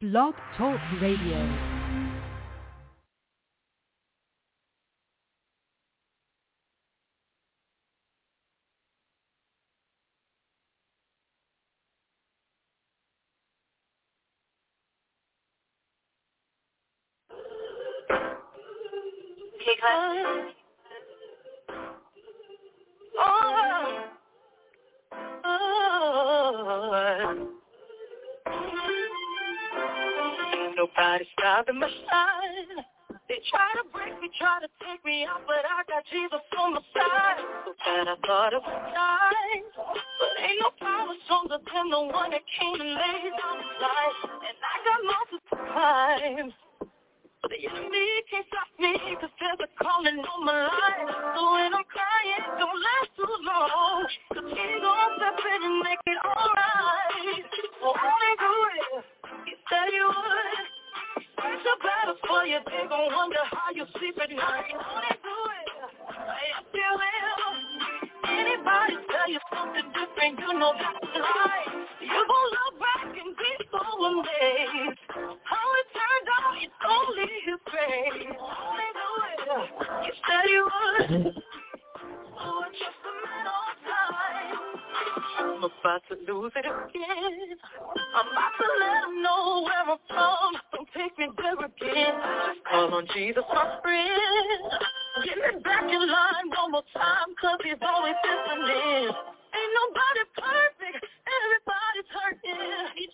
Blog Talk Radio. my side. They try to break me, try to take me out, but I got Jesus on my side. And I thought it was time, but ain't no power stronger than the one that came and laid down his life. And I got mountains to climb.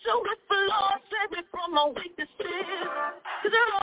so let the Lord save me from my weaknesses. Cause I'm.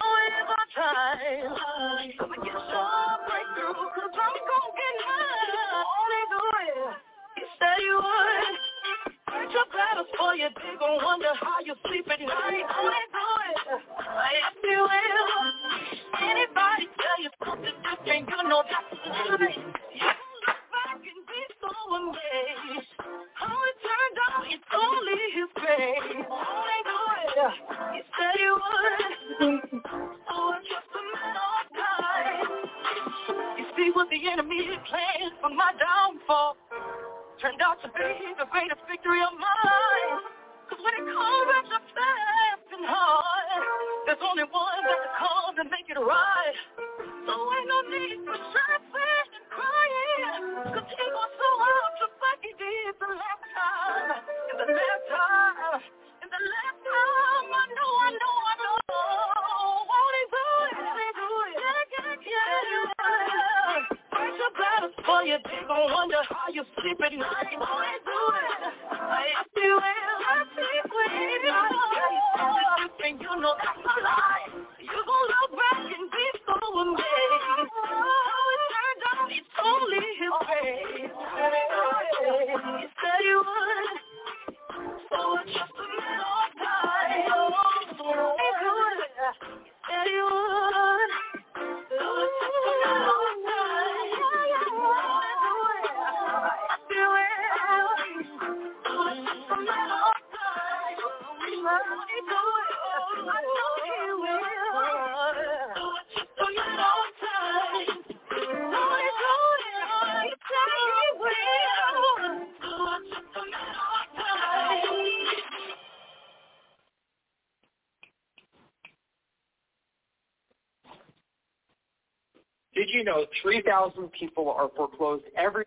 you know, 3,000 people are foreclosed every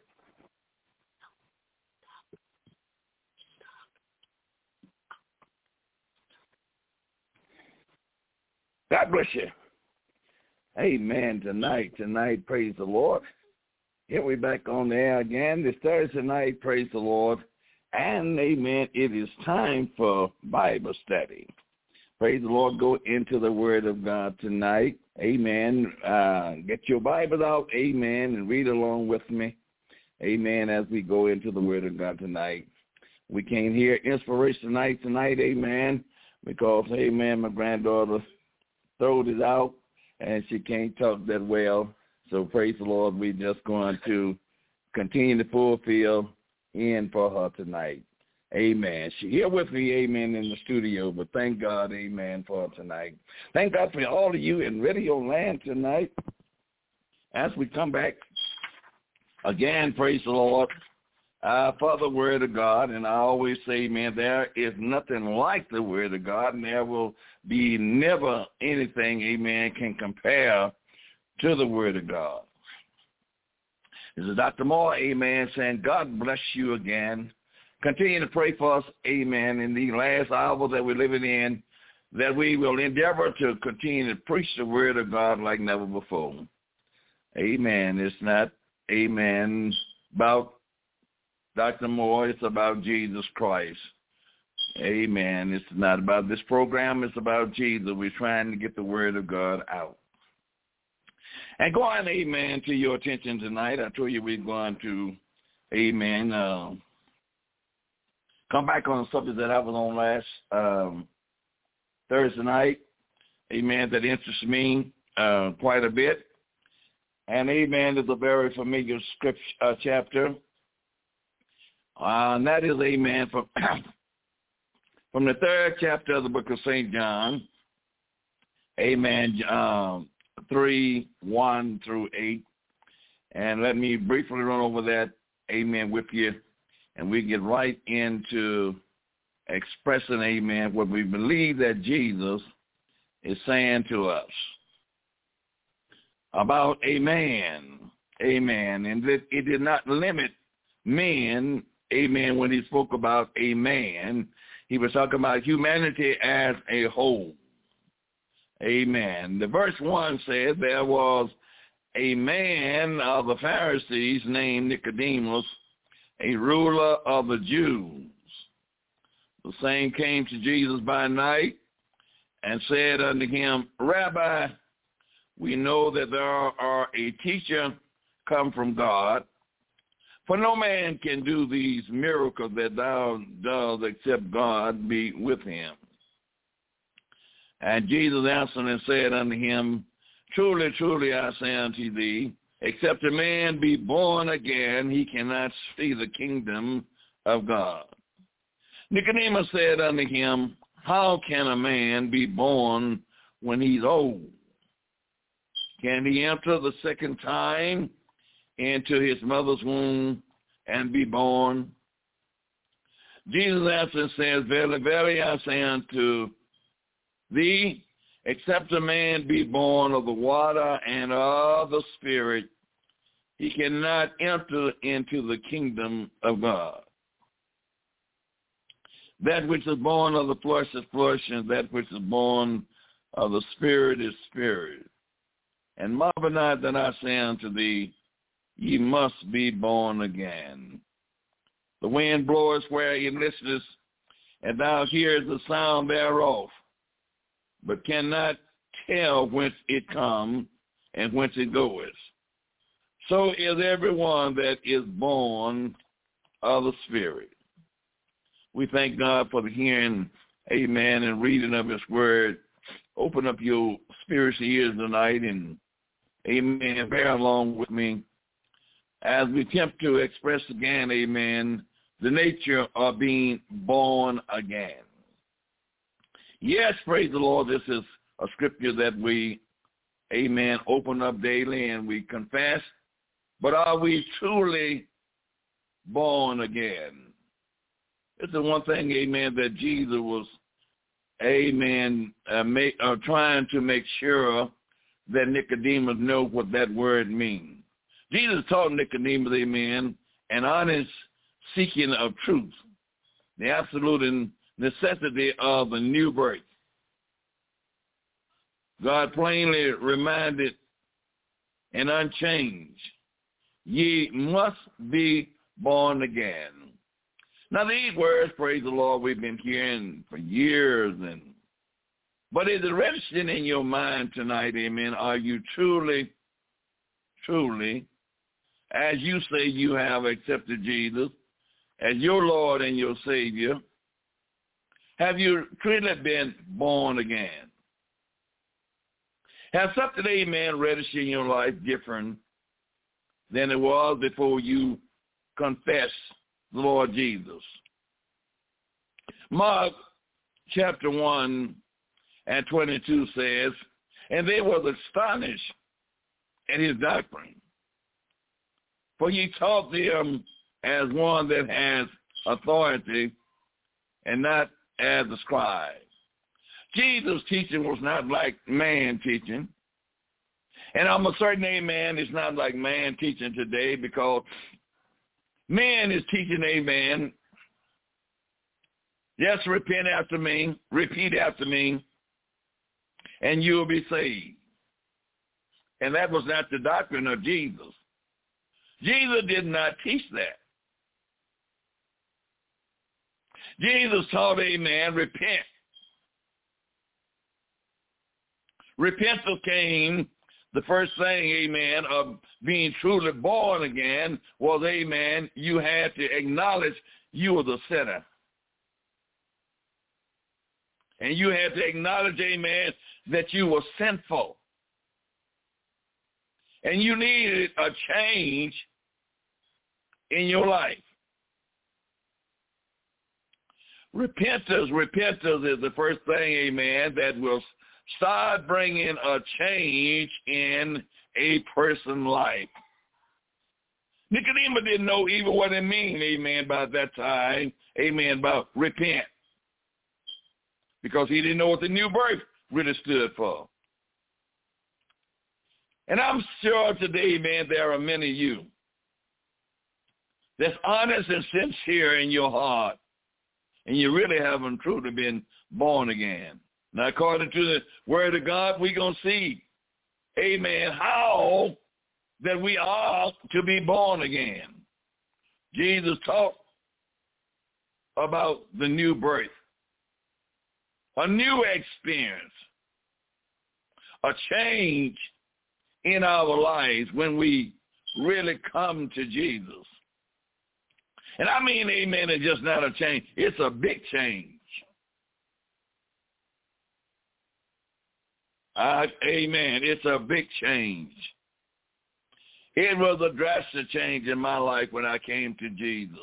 God bless you. Amen. Tonight, tonight, praise the Lord. Here we back on the air again this Thursday night, praise the Lord. And amen, it is time for Bible study. Praise the Lord. Go into the Word of God tonight. Amen. Uh, get your Bibles out. Amen. And read along with me. Amen. As we go into the Word of God tonight. We came here inspiration tonight, tonight. Amen. Because, amen, my granddaughter throat is out and she can't talk that well. So praise the Lord. We're just going to continue to fulfill in for her tonight. Amen. She here with me, amen, in the studio, but thank God, amen, for tonight. Thank God for all of you in radio land tonight. As we come back again, praise the Lord, uh, for the word of God. And I always say, Amen. there is nothing like the word of God, and there will be never anything, amen, can compare to the word of God. This is Dr. Moore, amen, saying, God bless you again. Continue to pray for us, amen, in the last hour that we're living in, that we will endeavor to continue to preach the Word of God like never before. Amen. It's not, amen, about Dr. Moore. It's about Jesus Christ. Amen. It's not about this program. It's about Jesus. We're trying to get the word of God out. And going, amen, to your attention tonight, I told you we're going to, amen, uh, come back on the subject that I was on last um, Thursday night, amen, that interests me uh, quite a bit. And amen is a very familiar scripture uh, chapter. Uh, and that is, amen, from, from the third chapter of the book of St. John, amen, um, 3, 1 through 8. And let me briefly run over that, amen, with you. And we get right into expressing, amen, what we believe that Jesus is saying to us about a man, amen, and that it did not limit men, amen, when he spoke about a man. He was talking about humanity as a whole. Amen. The verse 1 says there was a man of the Pharisees named Nicodemus, a ruler of the Jews. The same came to Jesus by night and said unto him, Rabbi, we know that there are a teacher come from God. For no man can do these miracles that thou dost except God be with him. And Jesus answered and said unto him, Truly, truly, I say unto thee, except a man be born again, he cannot see the kingdom of God. Nicodemus said unto him, How can a man be born when he's old? Can he enter the second time into his mother's womb and be born? Jesus answered and says, Verily, verily, I say unto thee, except a man be born of the water and of the Spirit, he cannot enter into the kingdom of God. That which is born of the flesh is flesh, and that which is born of the Spirit is spirit. And marvel not that I say unto thee, ye must be born again. The wind bloweth where it listeth, and thou hearest the sound thereof, but cannot tell whence it comes and whence it goeth. So is everyone that is born of the Spirit. We thank God for the hearing, amen, and reading of his word. Open up your spiritual ears tonight and amen, bear along with me as we attempt to express again, amen, the nature of being born again. Yes, praise the Lord, this is a scripture that we, amen, open up daily and we confess, but are we truly born again? It's the one thing, amen, that Jesus was, amen, uh, make, uh, trying to make sure that Nicodemus know what that word means. Jesus taught Nicodemus, amen, an honest seeking of truth, the absolute necessity of a new birth. God plainly reminded and unchanged, ye must be born again. Now these words, praise the Lord, we've been hearing for years and but is it registering in your mind tonight, amen? Are you truly, truly, as you say you have accepted Jesus as your Lord and your Savior, have you truly been born again? Has something, amen, registered in your life different than it was before you confessed the Lord Jesus? Mark chapter 1 and 22 says, And they were astonished at his doctrine. For he taught them as one that has authority and not as a scribe. Jesus' teaching was not like man teaching. And I'm a certain amen, it's not like man teaching today because man is teaching amen. Yes, repent after me, repeat after me, and you will be saved. And that was not the doctrine of Jesus. Jesus did not teach that. Jesus taught, amen, repent. Repentance came, the first thing, amen, of being truly born again was, amen, you had to acknowledge you were the sinner. And you had to acknowledge, amen, that you were sinful. And you needed a change in your life. Repentance, repentance is the first thing, amen, that will start bringing a change in a person's life. Nicodemus didn't know even what it mean, amen, by that time, amen, about repent. Because he didn't know what the new birth really stood for. And I'm sure today, man, there are many of you that's honest and sincere in your heart, and you really haven't truly been born again. Now, according to the word of God, we're going to see, amen, how that we are to be born again. Jesus talked about the new birth, a new experience, a change in our lives when we really come to Jesus. And I mean, amen, it's just not a change. It's a big change. Uh, amen. It's a big change. It was a drastic change in my life when I came to Jesus.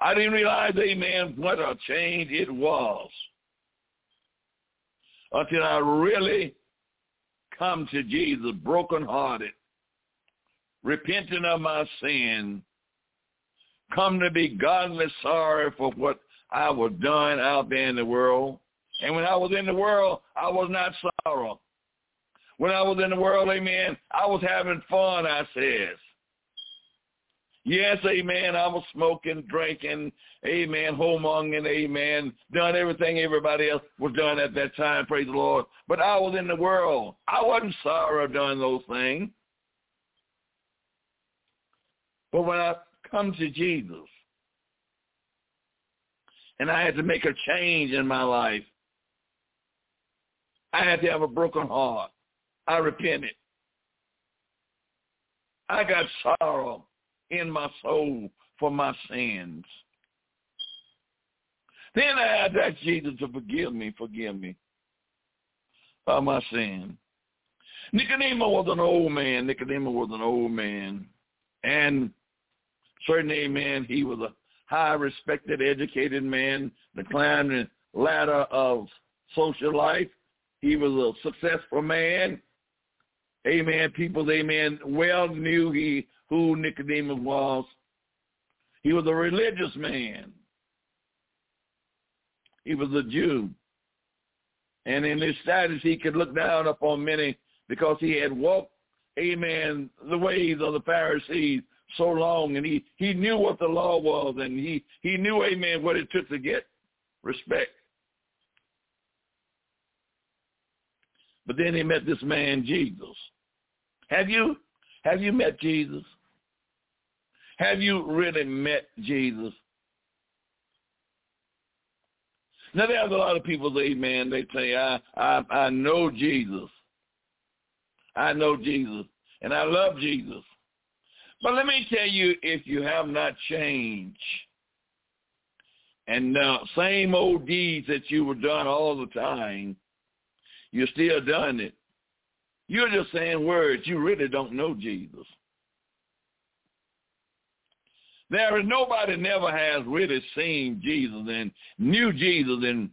I didn't realize, amen, what a change it was until I really come to Jesus brokenhearted, repenting of my sin, come to be godly sorry for what I was doing out there in the world. And when I was in the world, I was not sorrow. When I was in the world, amen, I was having fun, I says. Yes, amen, I was smoking, drinking, amen, homonging, amen, done everything everybody else was doing at that time, praise the Lord. But I was in the world. I wasn't sorry of doing those things. But when I come to Jesus, and I had to make a change in my life, I had to have a broken heart. I repented. I got sorrow in my soul for my sins. Then I had to ask Jesus to forgive me, forgive me of my sin. Nicodemus was an old man. Nicodemus was an old man. And certainly, man, he was a high respected, educated man, the climbing ladder of social life. He was a successful man. Amen. People, amen, well knew he who Nicodemus was. He was a religious man. He was a Jew. And in his status, he could look down upon many because he had walked, amen, the ways of the Pharisees so long. And he, he knew what the law was. And he, he knew, amen, what it took to get respect. But then he met this man, Jesus. Have you have you met Jesus? Have you really met Jesus? Now there's a lot of people say, man, they say, I, I I know Jesus. I know Jesus. And I love Jesus. But let me tell you, if you have not changed, and the same old deeds that you were done all the time, you're still doing it. You're just saying words. You really don't know Jesus. There is nobody never has really seen Jesus and knew Jesus and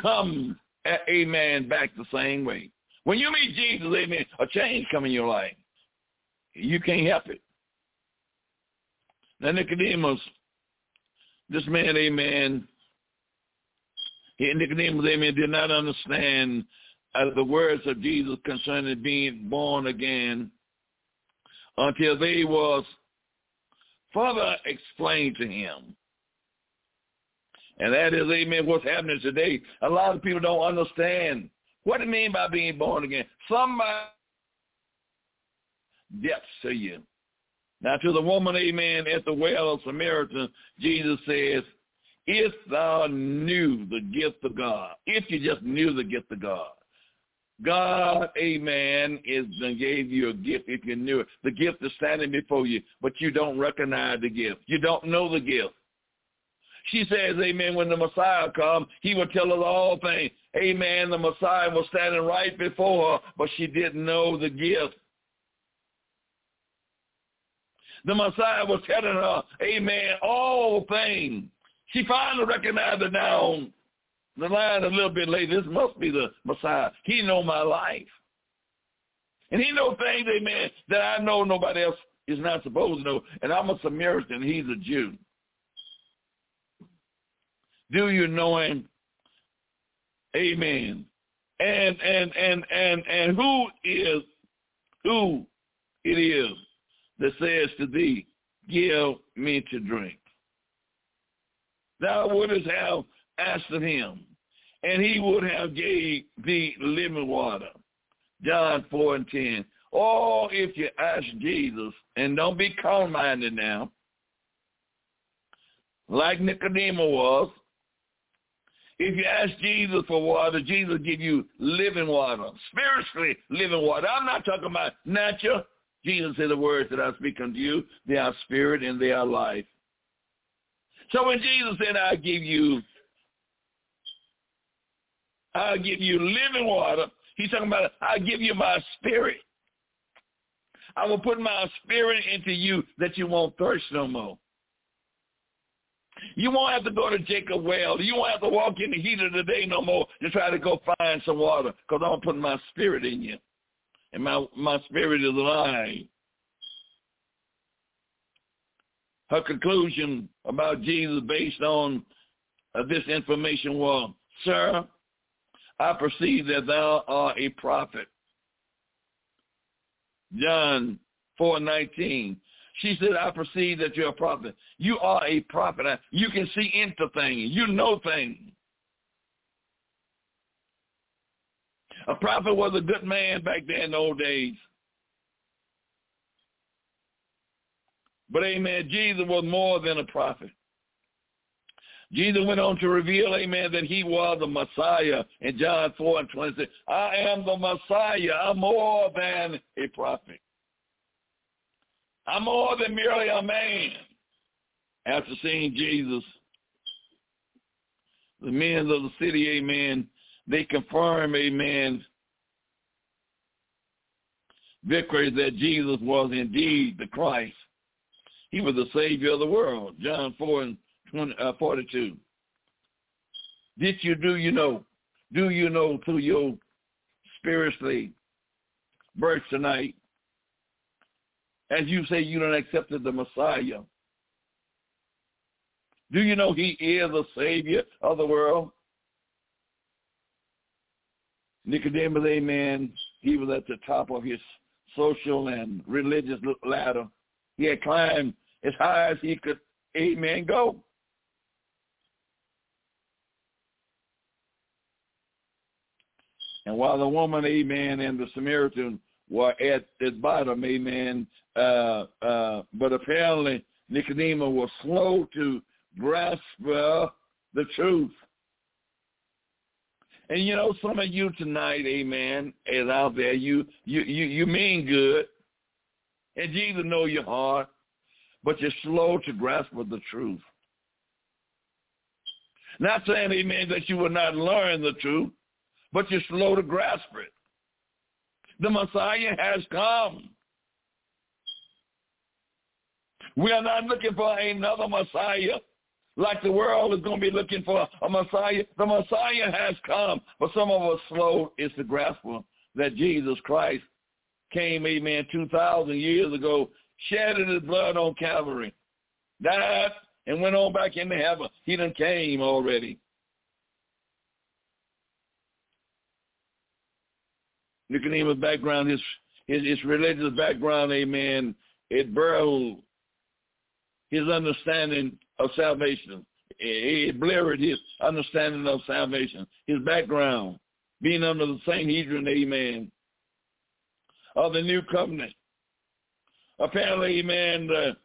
come, a amen, back the same way. When you meet Jesus, amen, a change come in your life. You can't help it. Now Nicodemus, this man, amen, he, Nicodemus, amen, did not understand uh, the words of Jesus concerning being born again until they was further explained to him. And that is, amen, what's happening today. A lot of people don't understand what it means by being born again. Somebody depths to you. Now to the woman, amen, at the well of Samaritan, Jesus says, if thou knew the gift of God, if you just knew the gift of God, God, amen, is gave you a gift if you knew it. The gift is standing before you, but you don't recognize the gift. You don't know the gift. She says, amen, when the Messiah comes, he will tell us all things. Amen, the Messiah was standing right before her, but she didn't know the gift. The Messiah was telling her, amen, all things. She finally recognized it now the line a little bit later. This must be the Messiah. He know my life. And he know things, amen, that I know nobody else is not supposed to know. And I'm a Samaritan. He's a Jew. Do you know him? Amen. And and and and and who is who it is that says to thee, Give me to drink. Thou wouldst have asked of him, and he would have gave thee living water. John 4 and 10. Or if you ask Jesus, and don't be calm-minded now, like Nicodemus was, if you ask Jesus for water, Jesus give you living water, spiritually living water. I'm not talking about natural. Jesus said the words that I speak unto you, they are spirit and they are life. So when Jesus said, I give you, I'll give you living water, he's talking about, I give you my spirit. I will put my spirit into you that you won't thirst no more. You won't have to go to Jacob Well. You won't have to walk in the heat of the day no more to try to go find some water because I'm putting my spirit in you. And my, my spirit is alive. Her conclusion about Jesus based on uh, this information was, Sir, I perceive that thou art a prophet. John 4.19, she said, I perceive that you're a prophet. You are a prophet. You can see into things. You know things. A prophet was a good man back then in the old days. But amen, Jesus was more than a prophet. Jesus went on to reveal, amen, that he was the Messiah in John 4 and 26. I am the Messiah. I'm more than a prophet. I'm more than merely a man. After seeing Jesus, the men of the city, amen, they confirm, amen, victory that Jesus was indeed the Christ. He was the Savior of the world. John 4 and 20, uh, 42. Did you, do you know, do you know through your spiritually birth tonight as you say you don't accept the Messiah. Do you know he is the Savior of the world? Nicodemus, amen, he was at the top of his social and religious ladder. He had climbed as high as he could, amen, go. And while the woman, amen, and the Samaritan were at the bottom, amen. Uh, uh, but apparently Nicodemus was slow to grasp uh, the truth. And you know, some of you tonight, amen, is out there. You you you you mean good, and Jesus know your heart, but you're slow to grasp the truth. Not saying, amen, that you will not learn the truth, but you're slow to grasp it. The Messiah has come. We are not looking for another Messiah like the world is going to be looking for a Messiah. The Messiah has come, but some of us slow is to grasp that Jesus Christ came, amen, 2,000 years ago, shedding his blood on Calvary. died, and went on back into heaven. He done came already. Nicodemus' background, his, his, his religious background, amen, it burrowed his understanding of salvation. It blurred his understanding of salvation, his background, being under the Sanhedrin, amen, of the new covenant. Apparently, amen, the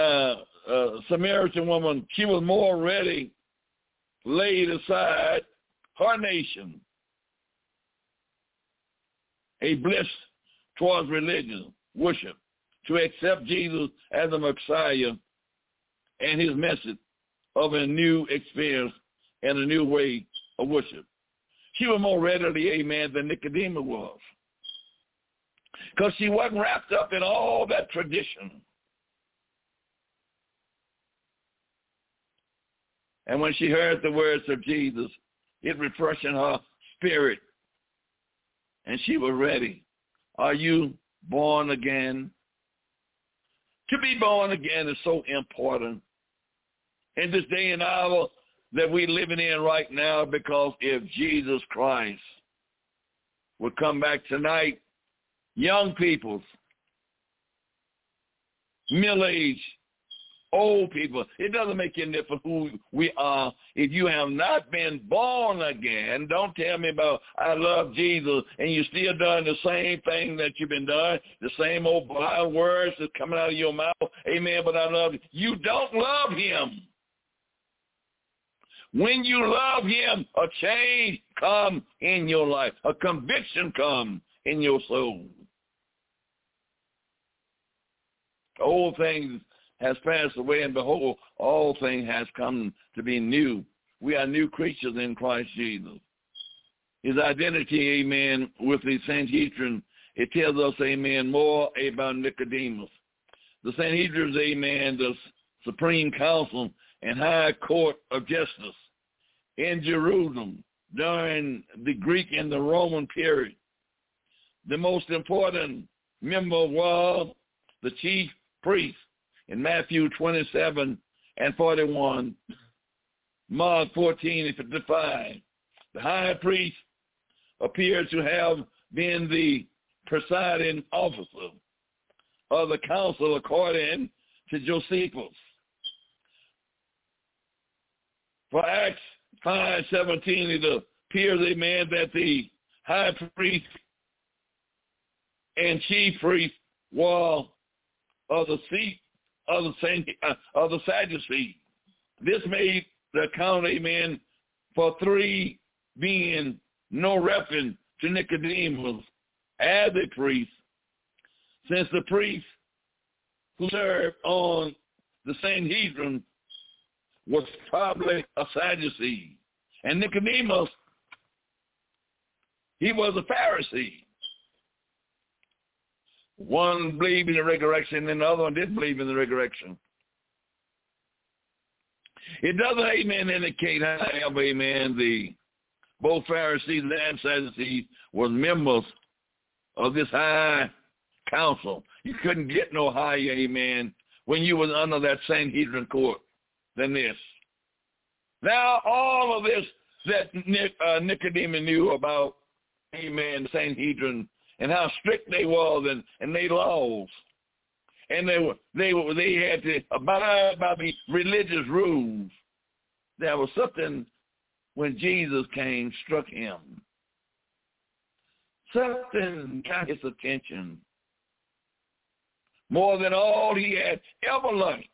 uh, uh, Samaritan woman, she was more ready laid aside her nation, a bliss towards religion, worship, to accept Jesus as the Messiah and his message of a new experience and a new way of worship. She was more readily, amen, than Nicodemus was. Because she wasn't wrapped up in all that tradition. And when she heard the words of Jesus, it refreshed her spirit. And she was ready. Are you born again? To be born again is so important in this day and hour that we're living in right now because if Jesus Christ would come back tonight, young people, middle-aged, old people, it doesn't make any difference who we are. If you have not been born again, don't tell me about I love Jesus and you're still doing the same thing that you've been doing, the same old vile words that's coming out of your mouth. Amen, but I love you. You don't love him. When you love him, a change come in your life. A conviction come in your soul. Old things has passed away, and behold, all things has come to be new. We are new creatures in Christ Jesus. His identity, amen, with the Sanhedrin, it tells us, amen, more about Nicodemus. The Sanhedrin, amen, the Supreme Council and High Court of Justice in Jerusalem during the Greek and the Roman period. The most important member was the chief priest in Matthew 27 and 41, Mark 14 and 55. The high priest appeared to have been the presiding officer of the council according to Josephus. For Acts 517, it appears, amen, that the high priest and chief priest were of the seat of the uh, of the Sadducees. This made the account, amen, for three being no reference to Nicodemus as a priest, since the priest who served on the Sanhedrin was probably a Sadducee. And Nicodemus, he was a Pharisee. One believed in the resurrection and the other one didn't believe in the resurrection. It doesn't, amen, indicate, however, amen, the both Pharisees and Sadducees were members of this high council. You couldn't get no higher, amen, when you was under that Sanhedrin court than this. Now, all of this that Nic- uh, Nicodemus knew about, amen, the Sanhedrin and how strict they was and, and they laws. And they were they were they had to abide by the religious rules. There was something when Jesus came struck him. Something got his attention more than all he had ever learned.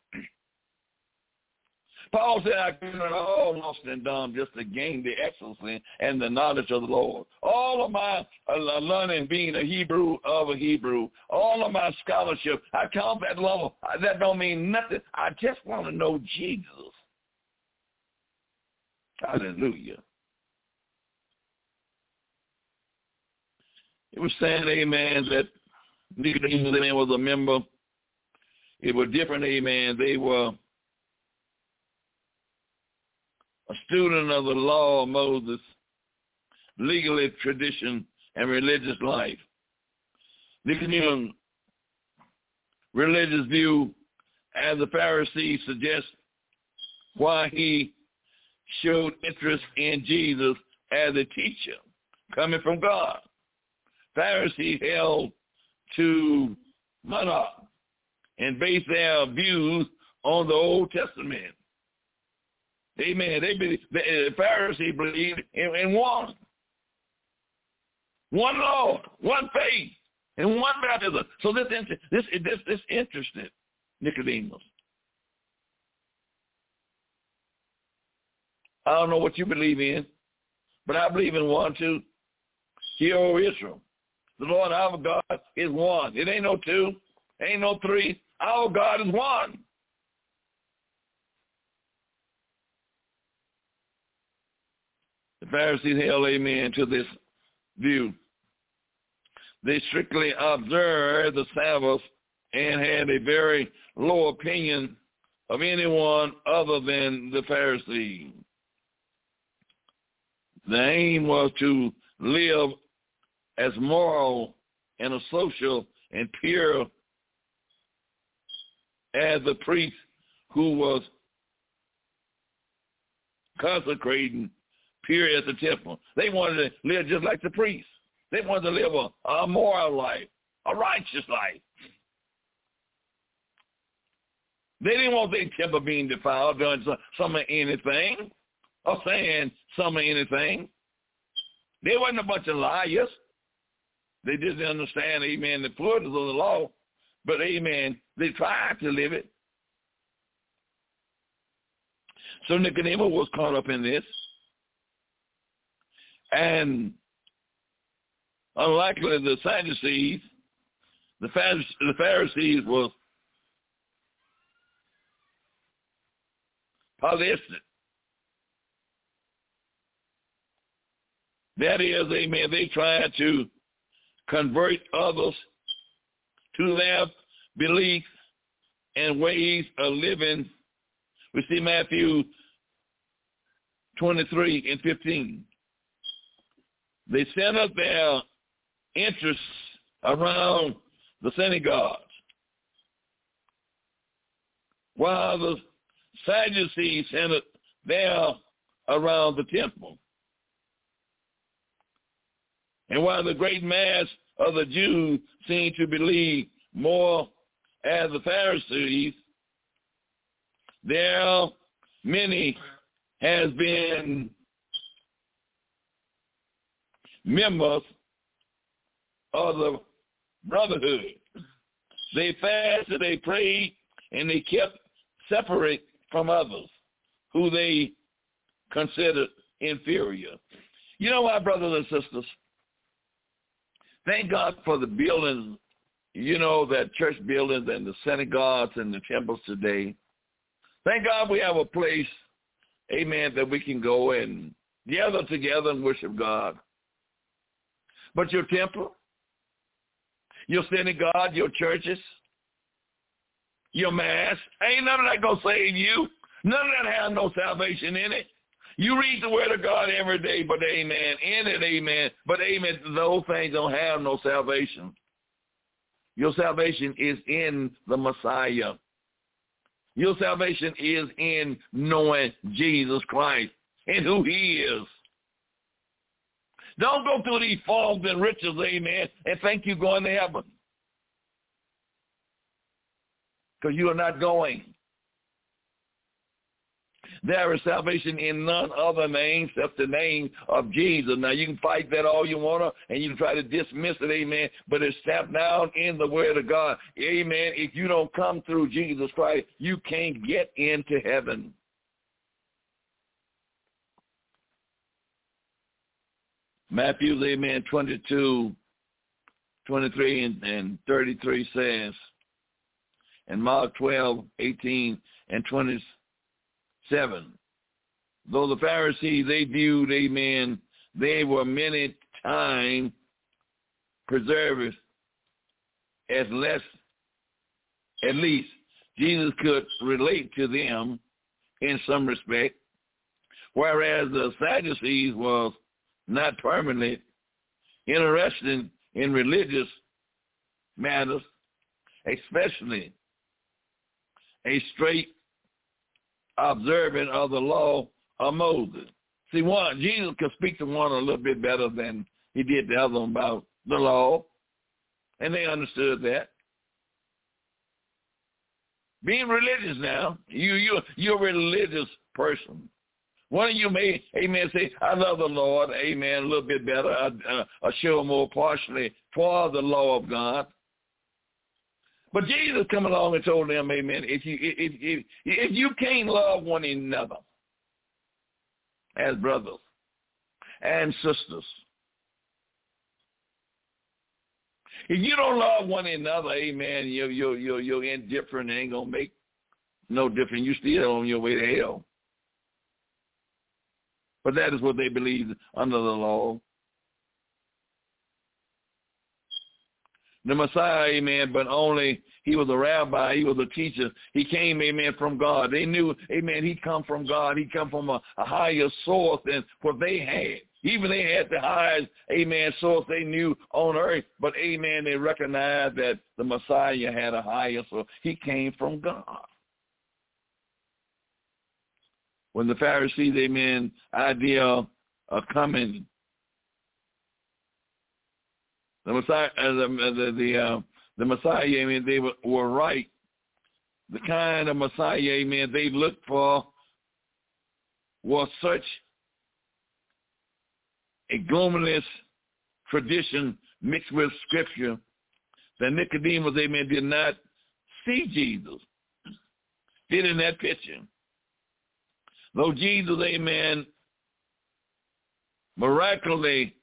Paul said, I counted all lost and dumb just to gain the excellency and the knowledge of the Lord. All of my uh, learning being a Hebrew of a Hebrew, all of my scholarship, I count that level. That don't mean nothing. I just want to know Jesus. Hallelujah. It was saying, amen, that Nicodemus was a member. It was different, amen. They were a student of the law of Moses, legally tradition, and religious life. Nicodemus' religious view as the Pharisees suggest why he showed interest in Jesus as a teacher coming from God. Pharisees held to monarch and based their views on the Old Testament. Amen. They believe, the Pharisees believed in, in one. One Lord, one faith, and one baptism. So this this this this interested Nicodemus. I don't know what you believe in, but I believe in one too. Hear, O Israel. The Lord our God is one. It ain't no two. Ain't no three. Our God is one. Pharisees held amen to this view. They strictly observed the Sabbath and had a very low opinion of anyone other than the Pharisees. The aim was to live as moral and a social and pure as the priest who was consecrating pure at the temple. They wanted to live just like the priests. They wanted to live a, a moral life, a righteous life. They didn't want their temple being defiled, doing some of anything, or saying some of anything. They wasn't a bunch of liars. They didn't understand, amen, the importance of the law. But, amen, they tried to live it. So Nicodemus was caught up in this. And unlikely the Sadducees, the Pharisees was polyistic. That is, amen, they tried to convert others to their beliefs and ways of living. We see Matthew 23 and 15. They centered their interests around the synagogues, while the Sadducees centered there around the temple. And while the great mass of the Jews seemed to believe more as the Pharisees, there many has been members of the brotherhood. They fasted, they prayed, and they kept separate from others who they considered inferior. You know what, brothers and sisters? Thank God for the buildings, you know, that church buildings and the synagogues and the temples today. Thank God we have a place, amen, that we can go and gather together and worship God. But your temple, your synagogue, your churches, your mass, ain't none of that going to save you. None of that has no salvation in it. You read the word of God every day, but amen. In it, amen. But amen, those things don't have no salvation. Your salvation is in the Messiah. Your salvation is in knowing Jesus Christ and who he is. Don't go through these forms and riches, amen, and think you're going to heaven. Because you are not going. There is salvation in none other name except the name of Jesus. Now you can fight that all you want to, and you can try to dismiss it, amen, but it's stamped down in the word of God. Amen. If you don't come through Jesus Christ, you can't get into heaven. Matthew, amen, 22, 23 and, and 33 says, and Mark 12, 18 and 27. Though the Pharisees, they viewed, amen, they were many times preservers as less, at least Jesus could relate to them in some respect, whereas the Sadducees was not permanently interested in religious matters, especially, a straight observant of the law of Moses. See, one Jesus could speak to one a little bit better than he did the other about the law, and they understood that. Being religious now, you you you're a religious person. One of you may, amen, say, I love the Lord, amen, a little bit better, I, uh, I show more partially for the law of God. But Jesus come along and told them, amen, if you, if, if, if you can't love one another as brothers and sisters, if you don't love one another, amen, you're, you're, you're, you're indifferent, it ain't going to make no difference. You still on your way to hell. But that is what they believed under the law. The Messiah, amen, but only he was a rabbi, he was a teacher. He came, amen, from God. They knew, amen, he come from God. He come from a, a higher source than what they had. Even they had the highest, amen, source they knew on earth. But, amen, they recognized that the Messiah had a higher source. He came from God when the Pharisees, amen, idea of coming, the Messiah, uh, the the the, uh, the Messiah, amen, they were, were right. The kind of Messiah, amen, they looked for was such a globalist tradition mixed with scripture that Nicodemus, amen, did not see Jesus. Fit in that picture. Though Jesus, amen, miraculously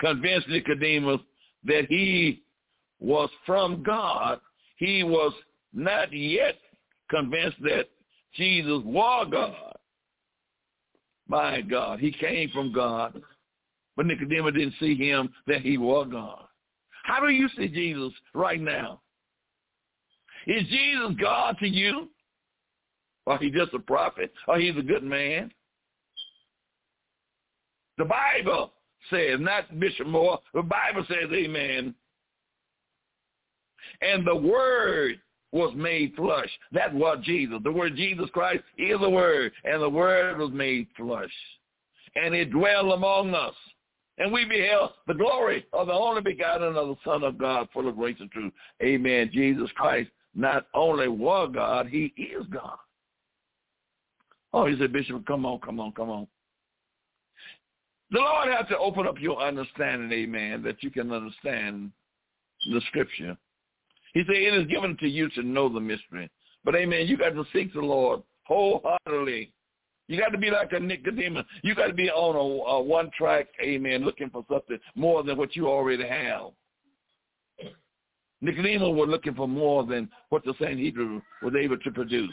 convinced Nicodemus that he was from God, he was not yet convinced that Jesus was God. My God, he came from God, but Nicodemus didn't see him that he was God. How do you see Jesus right now? Is Jesus God to you? Or he's just a prophet? Or he's a good man? The Bible says, not Bishop Moore, the Bible says, amen. And the word was made flesh. That was Jesus. The word Jesus Christ is the word. And the word was made flesh. And it dwelled among us. And we beheld the glory of the only begotten of the Son of God, full of grace and truth. Amen. Jesus Christ not only was God, he is God. Oh, he said, Bishop, come on, come on, come on. The Lord has to open up your understanding, amen, that you can understand the scripture. He said, it is given to you to know the mystery. But, amen, you got to seek the Lord wholeheartedly. You got to be like a Nicodemus. You got to be on a, a one track, amen, looking for something more than what you already have. Nicodemus was looking for more than what the Sanhedrin was able to produce.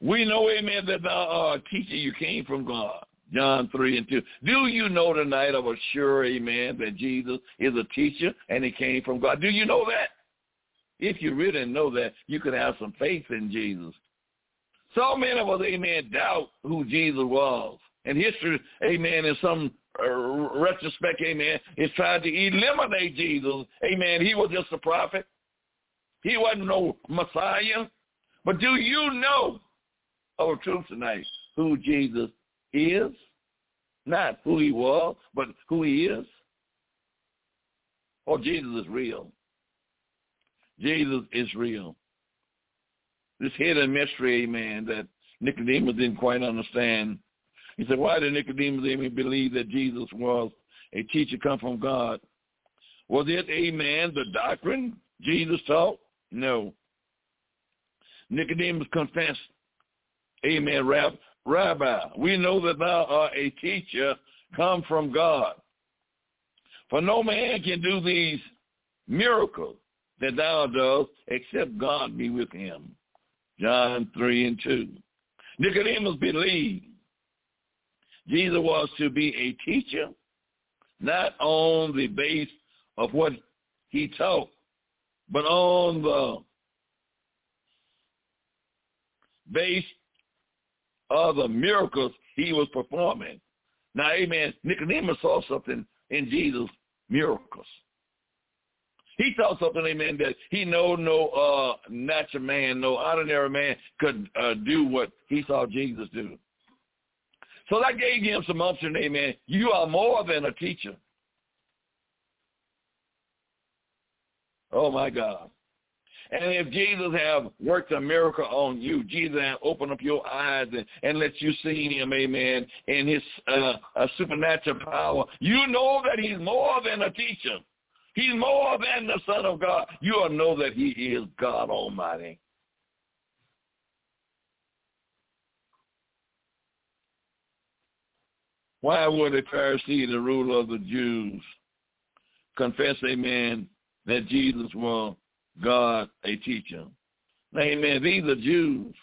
We know, amen, that thou art a teacher. You came from God. John 3 and 2. Do you know tonight of a sure, amen, that Jesus is a teacher and he came from God? Do you know that? If you really know that, you could have some faith in Jesus. So many of us, amen, doubt who Jesus was. And history, amen, in some uh, retrospect, amen, is trying to eliminate Jesus. Amen. He was just a prophet. He wasn't no Messiah. But do you know our truth tonight, who Jesus is, not who he was, but who he is. Oh, Jesus is real. Jesus is real. This hidden mystery, amen, that Nicodemus didn't quite understand. He said, why did Nicodemus even believe that Jesus was a teacher come from God? Was it, amen, the doctrine Jesus taught? No. Nicodemus confessed Amen, Rab, Rabbi. We know that thou art a teacher come from God. For no man can do these miracles that thou dost except God be with him. John 3 and 2. Nicodemus believed Jesus was to be a teacher, not on the base of what he taught, but on the base of the miracles he was performing. Now, amen, Nicodemus saw something in Jesus' miracles. He saw something, amen, that he know no uh, natural man, no ordinary man could uh, do what he saw Jesus do. So that gave him some option, amen. You are more than a teacher. Oh, my God. And if Jesus have worked a miracle on you, Jesus have opened up your eyes and, and let you see him, amen, in his uh, supernatural power, you know that he's more than a teacher. He's more than the Son of God. You will know that he is God Almighty. Why would a Pharisee, the ruler of the Jews, confess, amen, that Jesus was God, a teacher. Amen. These are Jews.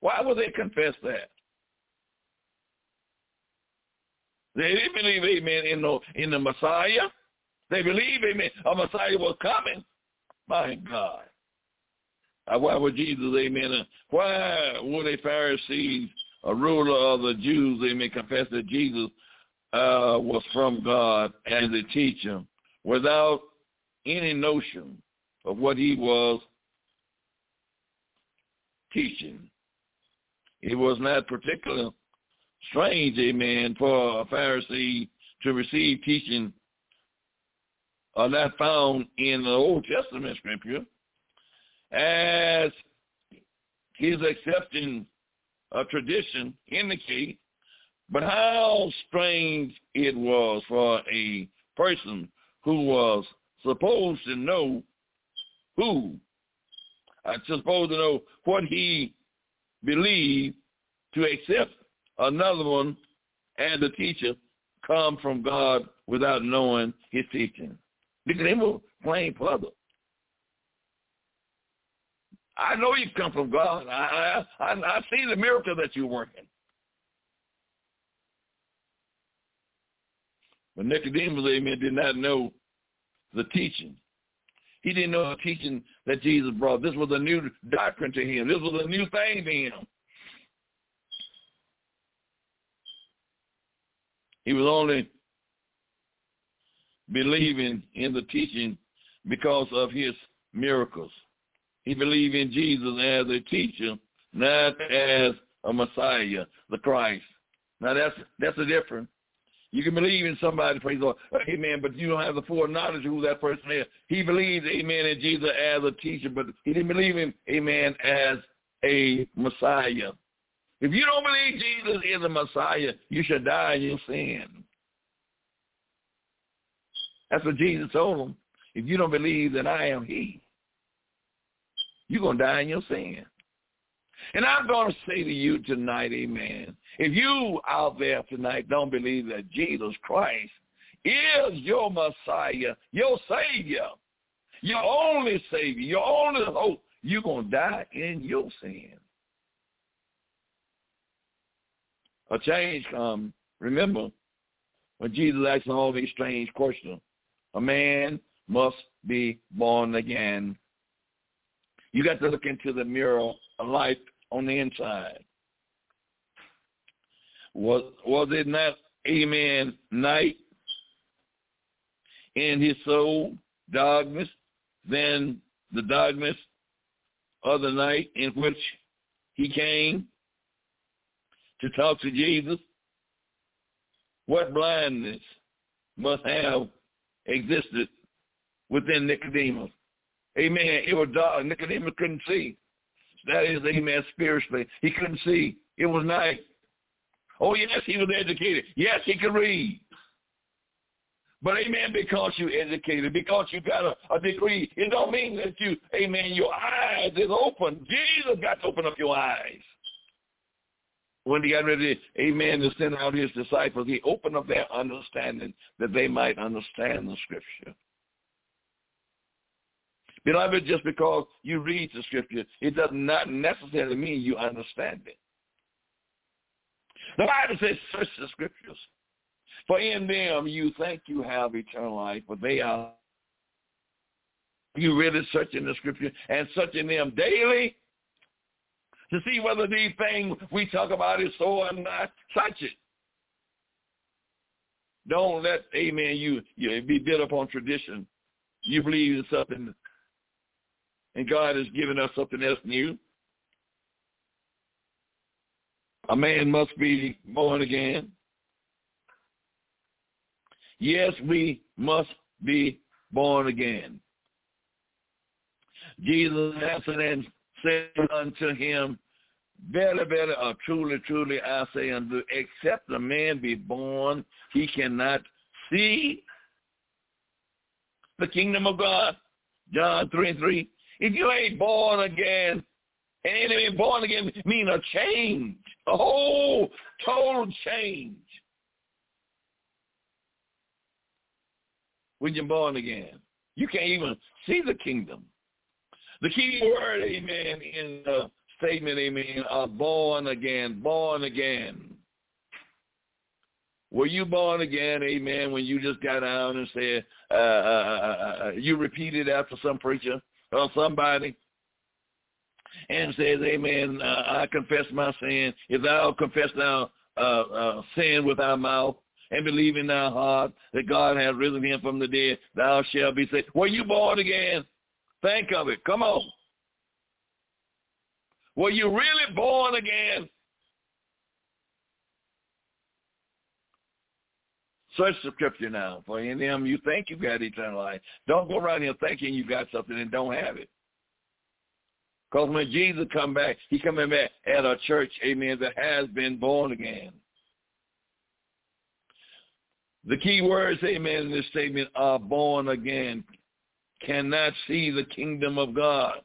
Why would they confess that? They didn't believe, amen, in the, in the Messiah. They believe, amen, a Messiah was coming. My God. Why would Jesus, amen, uh, why would a Pharisee, a ruler of the Jews, amen, confess that Jesus uh, was from God as a teacher without any notion of what he was teaching. It was not particularly strange, amen, for a Pharisee to receive teaching uh, not found in the Old Testament scripture as his accepting a tradition indicate, but how strange it was for a person who was supposed to know who I'm supposed to know what he believed to accept another one as a teacher come from God without knowing his teaching. Because they were playing puzzle. I know you come from God. I, I, I, I see the miracle that you're working. But Nicodemus, amen, did not know the teaching. He didn't know the teaching that Jesus brought. This was a new doctrine to him. This was a new thing to him. He was only believing in the teaching because of his miracles. He believed in Jesus as a teacher, not as a Messiah, the Christ. Now that's that's a difference. You can believe in somebody, praise the Lord, amen, but you don't have the full knowledge of who that person is. He believed, amen, in Jesus as a teacher, but he didn't believe in, amen, as a Messiah. If you don't believe Jesus is a Messiah, you should die in your sin. That's what Jesus told him. If you don't believe that I am he, you're going to die in your sin. And I'm going to say to you tonight, amen, if you out there tonight don't believe that Jesus Christ is your Messiah, your Savior, your only Savior, your only hope, you're going to die in your sin. A change comes. Remember, when Jesus asked all these strange questions, a man must be born again. You got to look into the mirror of life on the inside. Was was it not, amen, night in his soul, darkness, than the darkness of the night in which he came to talk to Jesus? What blindness must have existed within Nicodemus? Amen. It was dark. Nicodemus couldn't see. That is, amen, spiritually. He couldn't see. It was night. Oh, yes, he was educated. Yes, he could read. But amen, because you educated, because you got a, a degree, it don't mean that you, amen, your eyes is open. Jesus got to open up your eyes. When he got ready, amen, to send out his disciples, he opened up their understanding that they might understand the scripture. Beloved, just because you read the scripture, it does not necessarily mean you understand it. The Bible says, search the scriptures. For in them you think you have eternal life, but they are. You really searching the scripture and searching them daily to see whether these things we talk about is so or not. Search it. Don't let, amen, you, you be built upon tradition You believe in something, and God has given us something else new. A man must be born again. Yes, we must be born again. Jesus answered and said unto him, Better, better, or truly, truly, I say unto you, except a man be born, he cannot see the kingdom of God. John 3 and 3. If you ain't born again, and ain't born again mean a change, a whole total change. When you're born again, you can't even see the kingdom. The key word, amen, in the statement, amen, are born again, born again. Were you born again, amen, when you just got out and said, uh, uh, uh, uh, you repeated after some preacher or somebody and says, amen, uh, I confess my sin. If thou confess thou uh, uh, sin with thy mouth and believe in thy heart that God has risen him from the dead, thou shalt be saved. Were you born again? Think of it. Come on. Were you really born again? Search the scripture now. For in them you think you've got eternal life. Don't go around here thinking you've got something and don't have it. Because when Jesus come back, he coming back at a church, amen, that has been born again. The key words, amen, in this statement are born again cannot see the kingdom of God.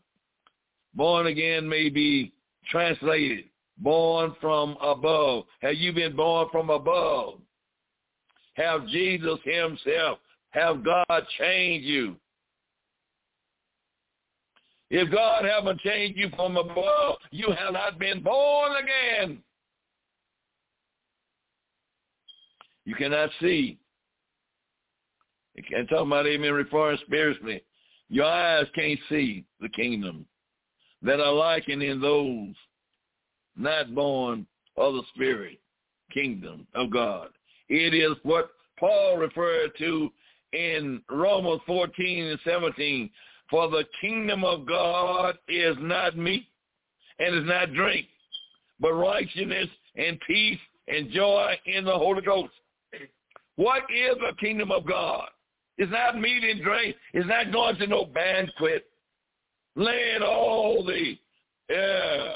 Born again may be translated, born from above. Have you been born from above? Have Jesus himself, have God changed you? If God haven't changed you from above, you have not been born again. You cannot see you can't talk about amen referring spiritually. Your eyes can't see the kingdom that are likened in those not born of the spirit kingdom of God. It is what Paul referred to in Romans 14 and 17. For the kingdom of God is not meat and is not drink, but righteousness and peace and joy in the Holy Ghost. What is the kingdom of God? It's not meat and drink. It's not going to no banquet. Laying all the uh,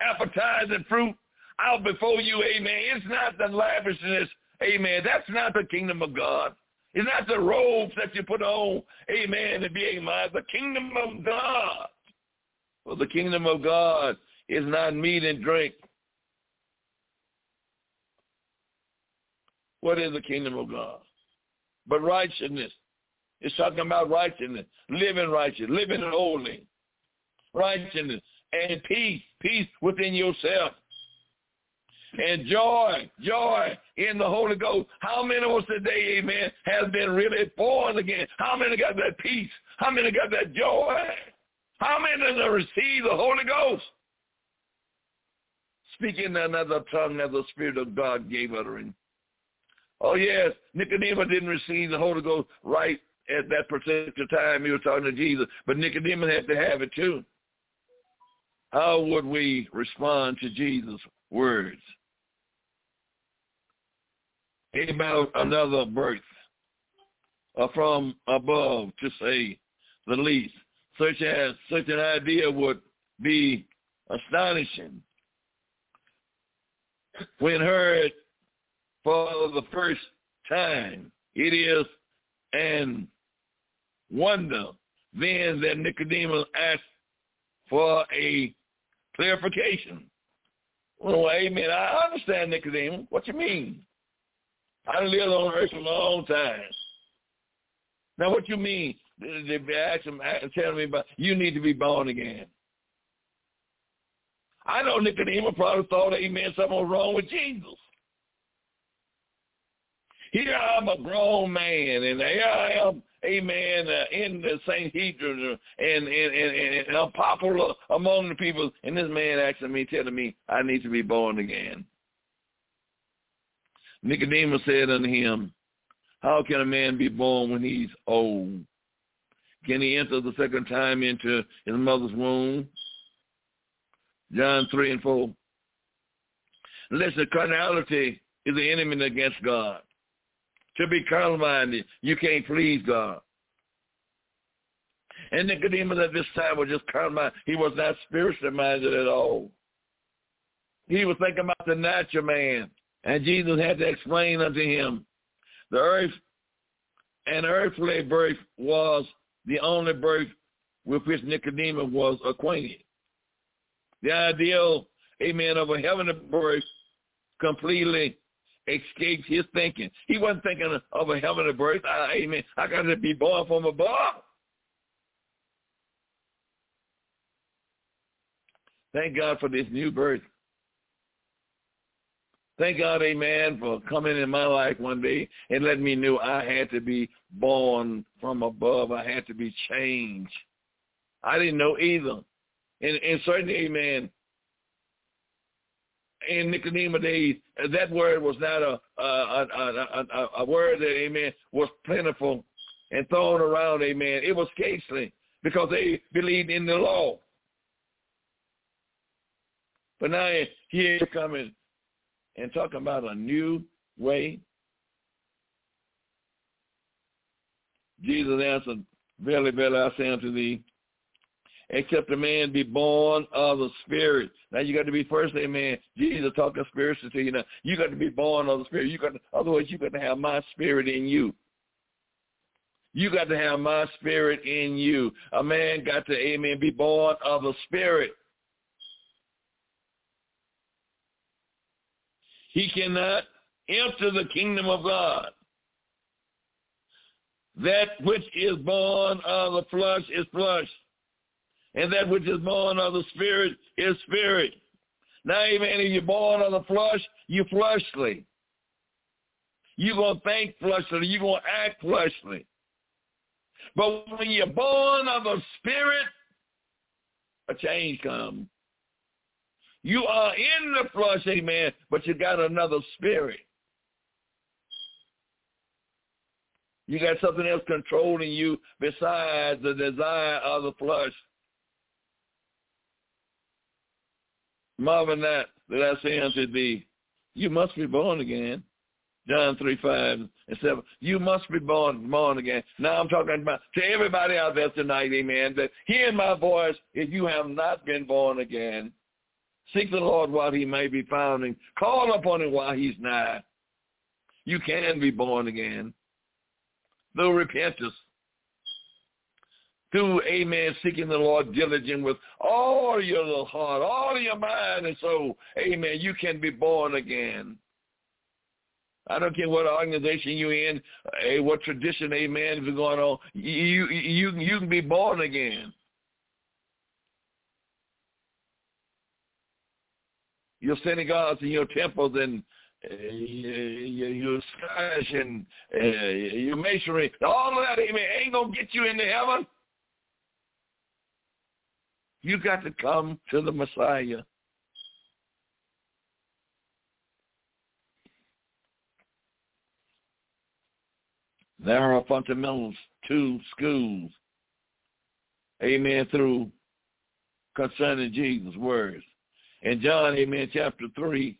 appetizing fruit out before you, amen. It's not the lavishness, amen. That's not the kingdom of God. It's not the robes that you put on, amen, to be amen. The kingdom of God. Well, the kingdom of God is not meat and drink. What is the kingdom of God? but righteousness. It's talking about righteousness, living righteous, living holy, righteousness, and peace, peace within yourself. And joy, joy in the Holy Ghost. How many of us today, amen, has been really born again? How many got that peace? How many got that joy? How many have received the Holy Ghost? Speaking another tongue as the Spirit of God gave utterance. Oh yes, Nicodemus didn't receive the Holy Ghost right at that particular time he was talking to Jesus, but Nicodemus had to have it too. How would we respond to Jesus' words? About another birth uh, from above, to say the least. Such as such an idea would be astonishing. When heard for the first time. It is an wonder then that Nicodemus asked for a clarification. Well, amen. I understand Nicodemus. What you mean? I lived on earth a long time. Now, what you mean? They ask him, telling me about you need to be born again. I know Nicodemus probably thought, amen, something was wrong with Jesus. Here I'm a grown man, and here I am, amen, uh, in the Sanhedrin, and, and, and, and I'm popular among the people, and this man asking me, telling me I need to be born again. Nicodemus said unto him, How can a man be born when he's old? can he enter the second time into his mother's womb? John 3 and 4. Listen, carnality is the enemy against God. To be carnal-minded, you can't please God. And Nicodemus at this time was just carnal-minded. He was not spiritually minded at all. He was thinking about the natural man. And Jesus had to explain unto him the earth and earthly birth was the only birth with which Nicodemus was acquainted. The ideal, amen, of a heavenly birth completely escaped his thinking. He wasn't thinking of a heavenly birth. I, amen. I got to be born from above. Thank God for this new birth. Thank God, amen, for coming in my life one day and letting me know I had to be born from above. I had to be changed. I didn't know either. And, and certainly, amen, in Nicodemus days, that word was not a a, a, a, word that, amen, was plentiful and thrown around, amen. It was scarcely because they believed in the law. But now here coming and talking about a new way? Jesus answered, Verily, verily, I say unto thee, except a man be born of the Spirit. Now you got to be first, amen. Jesus talking spiritually to you now. You got to be born of the Spirit. You got to, otherwise you got to have my spirit in you. You got to have my spirit in you. A man got to, amen, be born of the Spirit. He cannot enter the kingdom of God. That which is born of the flesh is flesh, and that which is born of the spirit is spirit. Now, amen, if you're born of the flesh, you're fleshly. You're going to think fleshly. You're going to act fleshly. But when you're born of the spirit, a change comes. You are in the flesh, amen, but you got another spirit. You got something else controlling you besides the desire of the flesh. Marvin that that I say unto thee, you must be born again. John 3, 5 and 7. You must be born, born again. Now I'm talking about to everybody out there tonight, amen, that hearing my voice, if you have not been born again, Seek the Lord while he may be found and call upon him while he's nigh. You can be born again through repentance, through, amen, seeking the Lord diligent with all your heart, all your mind and soul. Amen. You can be born again. I don't care what organization you're in, eh, what tradition, amen, is going on. You, you, you can be born again. Your synagogues and your temples and uh, your, your and uh, your masonry, all of that, amen, ain't going to get you into heaven. You got to come to the Messiah. There are fundamentals, two schools, amen, through concerning Jesus' words. In John, amen, chapter 3,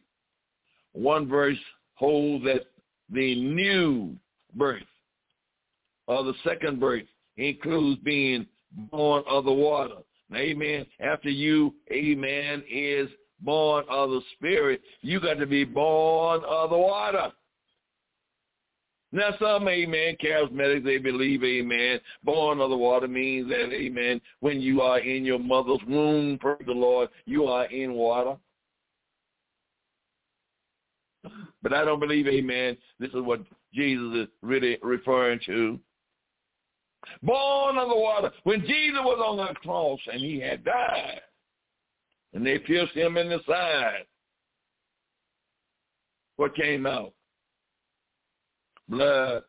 one verse holds that the new birth or the second birth includes being born of the water. Amen, after you, amen, is born of the spirit, you got to be born of the water. Now some, amen, charismatics, they believe, amen, born of the water means that, amen, when you are in your mother's womb, praise the Lord, you are in water. But I don't believe, amen, this is what Jesus is really referring to. Born of the water. When Jesus was on the cross and he had died, and they pierced him in the side, what came out? Blood,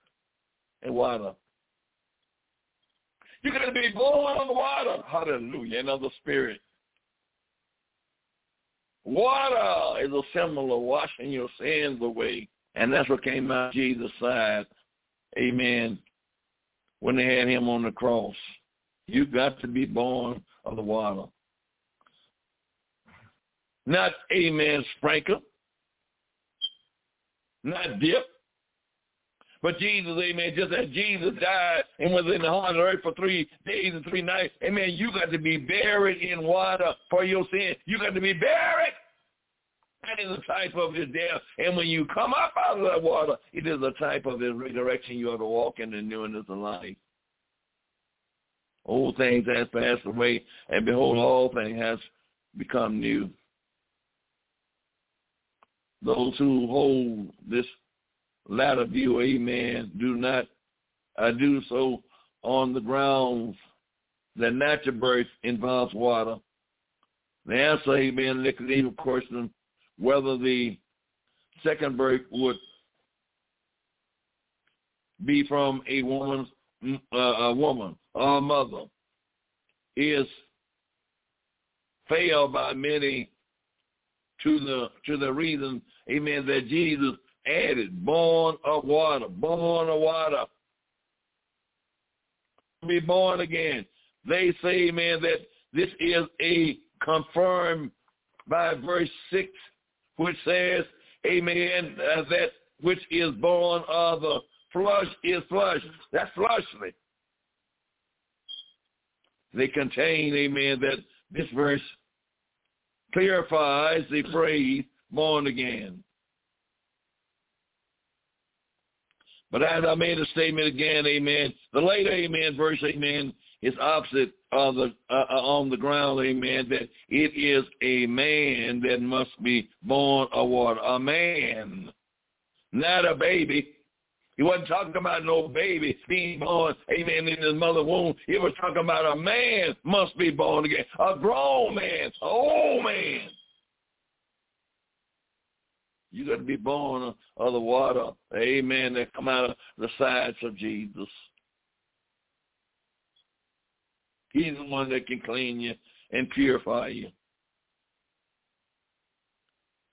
and water. You're going to be born of the water. Hallelujah. And of the spirit. Water is a symbol of washing your sins away. And that's what came out of Jesus' side. Amen. When they had him on the cross. You got to be born of the water. Not amen sprinkle. Not dip. But Jesus, amen, just as Jesus died and was in the heart of the earth for three days and three nights, amen, you got to be buried in water for your sin. You got to be buried. That is a type of his death. And when you come up out of that water, it is a type of his resurrection. You are to walk in the newness of life. Old things have passed away, and behold, all things has become new. Those who hold this latter view, amen, do not uh, do so on the grounds that natural birth involves water. The answer, amen, Nicodemus question whether the second birth would be from a woman's uh, a woman or a mother is failed by many to the to the reason, amen, that Jesus added, born of water, born of water. Be born again. They say, man, that this is a confirmed by verse 6, which says, amen, uh, that which is born of the flesh is flesh. That's fleshly. They contain, amen, that this verse clarifies the phrase born again. But as I made a statement again, amen, the later amen verse, amen, is opposite of the uh, uh, on the ground, amen, that it is a man that must be born of water. A man, not a baby. He wasn't talking about no baby being born, amen, in his mother's womb. He was talking about a man must be born again. A grown man, an old man. You got to be born of the water, amen, that come out of the sides of Jesus. He's the one that can clean you and purify you.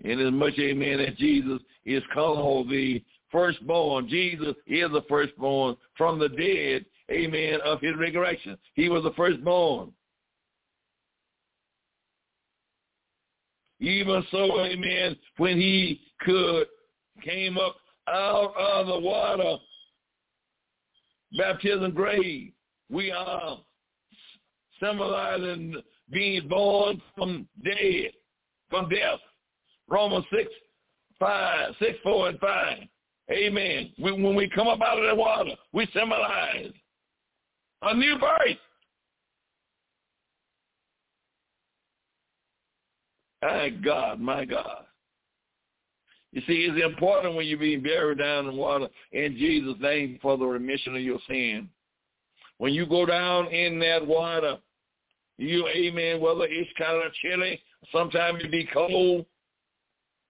And as much, amen, that Jesus is called the firstborn. Jesus is the firstborn from the dead, amen, of his resurrection. He was the firstborn. Even so, amen, when he could, came up out of the water, baptism grave, we are symbolizing being born from dead, from death. Romans 6, 5, 6, 4, and 5. Amen. We, when we come up out of the water, we symbolize a new birth. My God, my God. You see, it's important when you're being buried down in water in Jesus' name for the remission of your sin. When you go down in that water, you, amen, whether it's kind of chilly, sometimes it be cold,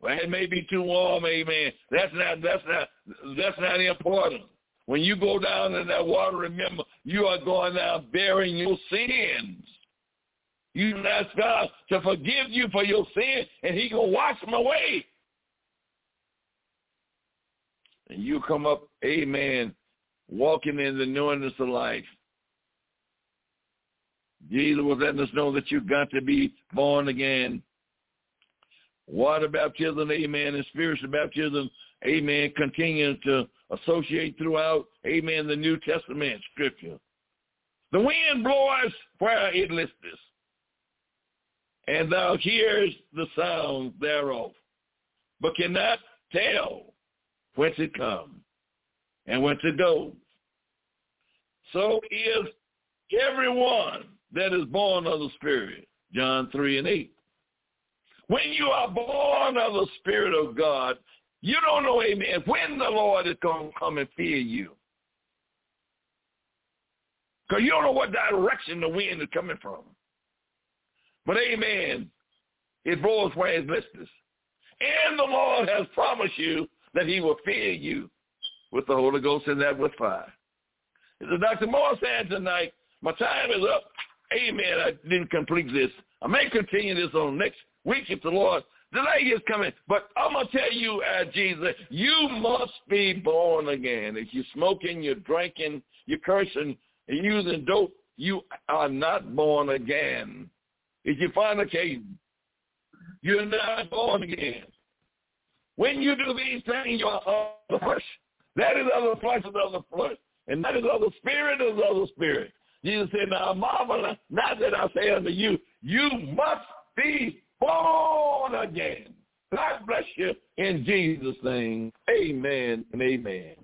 well, it may be too warm, amen. That's not that's not that's not important. When you go down in that water, remember you are going down bearing your sins. You can ask God to forgive you for your sin, and He gonna wash them away. And you come up, amen, walking in the newness of life. Jesus was letting us know that you've got to be born again water baptism, amen, and spiritual baptism, amen, continues to associate throughout, amen, the New Testament scripture. The wind blows where it listeth, and thou hearest the sound thereof, but cannot tell whence it comes and whence it goes. So is everyone that is born of the Spirit, John 3 and 8. When you are born of the Spirit of God, you don't know, amen, when the Lord is going to come and fear you. Because you don't know what direction the wind is coming from. But amen, it blows where it listens. And the Lord has promised you that he will fill you with the Holy Ghost and that with fire. As Dr. Moore said tonight, my time is up. Amen. I didn't complete this. I may continue this on next week if the Lord delay is coming. But I'm going to tell you, uh, Jesus, you must be born again. If you're smoking, you're drinking, you're cursing, and using dope, you are not born again. If you fornicating, you're not born again. When you do these things, you are of the flesh. That is of the flesh is of the flesh. And that is of the spirit is of the other spirit. Jesus said, now marvel not that I say unto you, you must be born again. God bless you in Jesus' name. Amen and amen.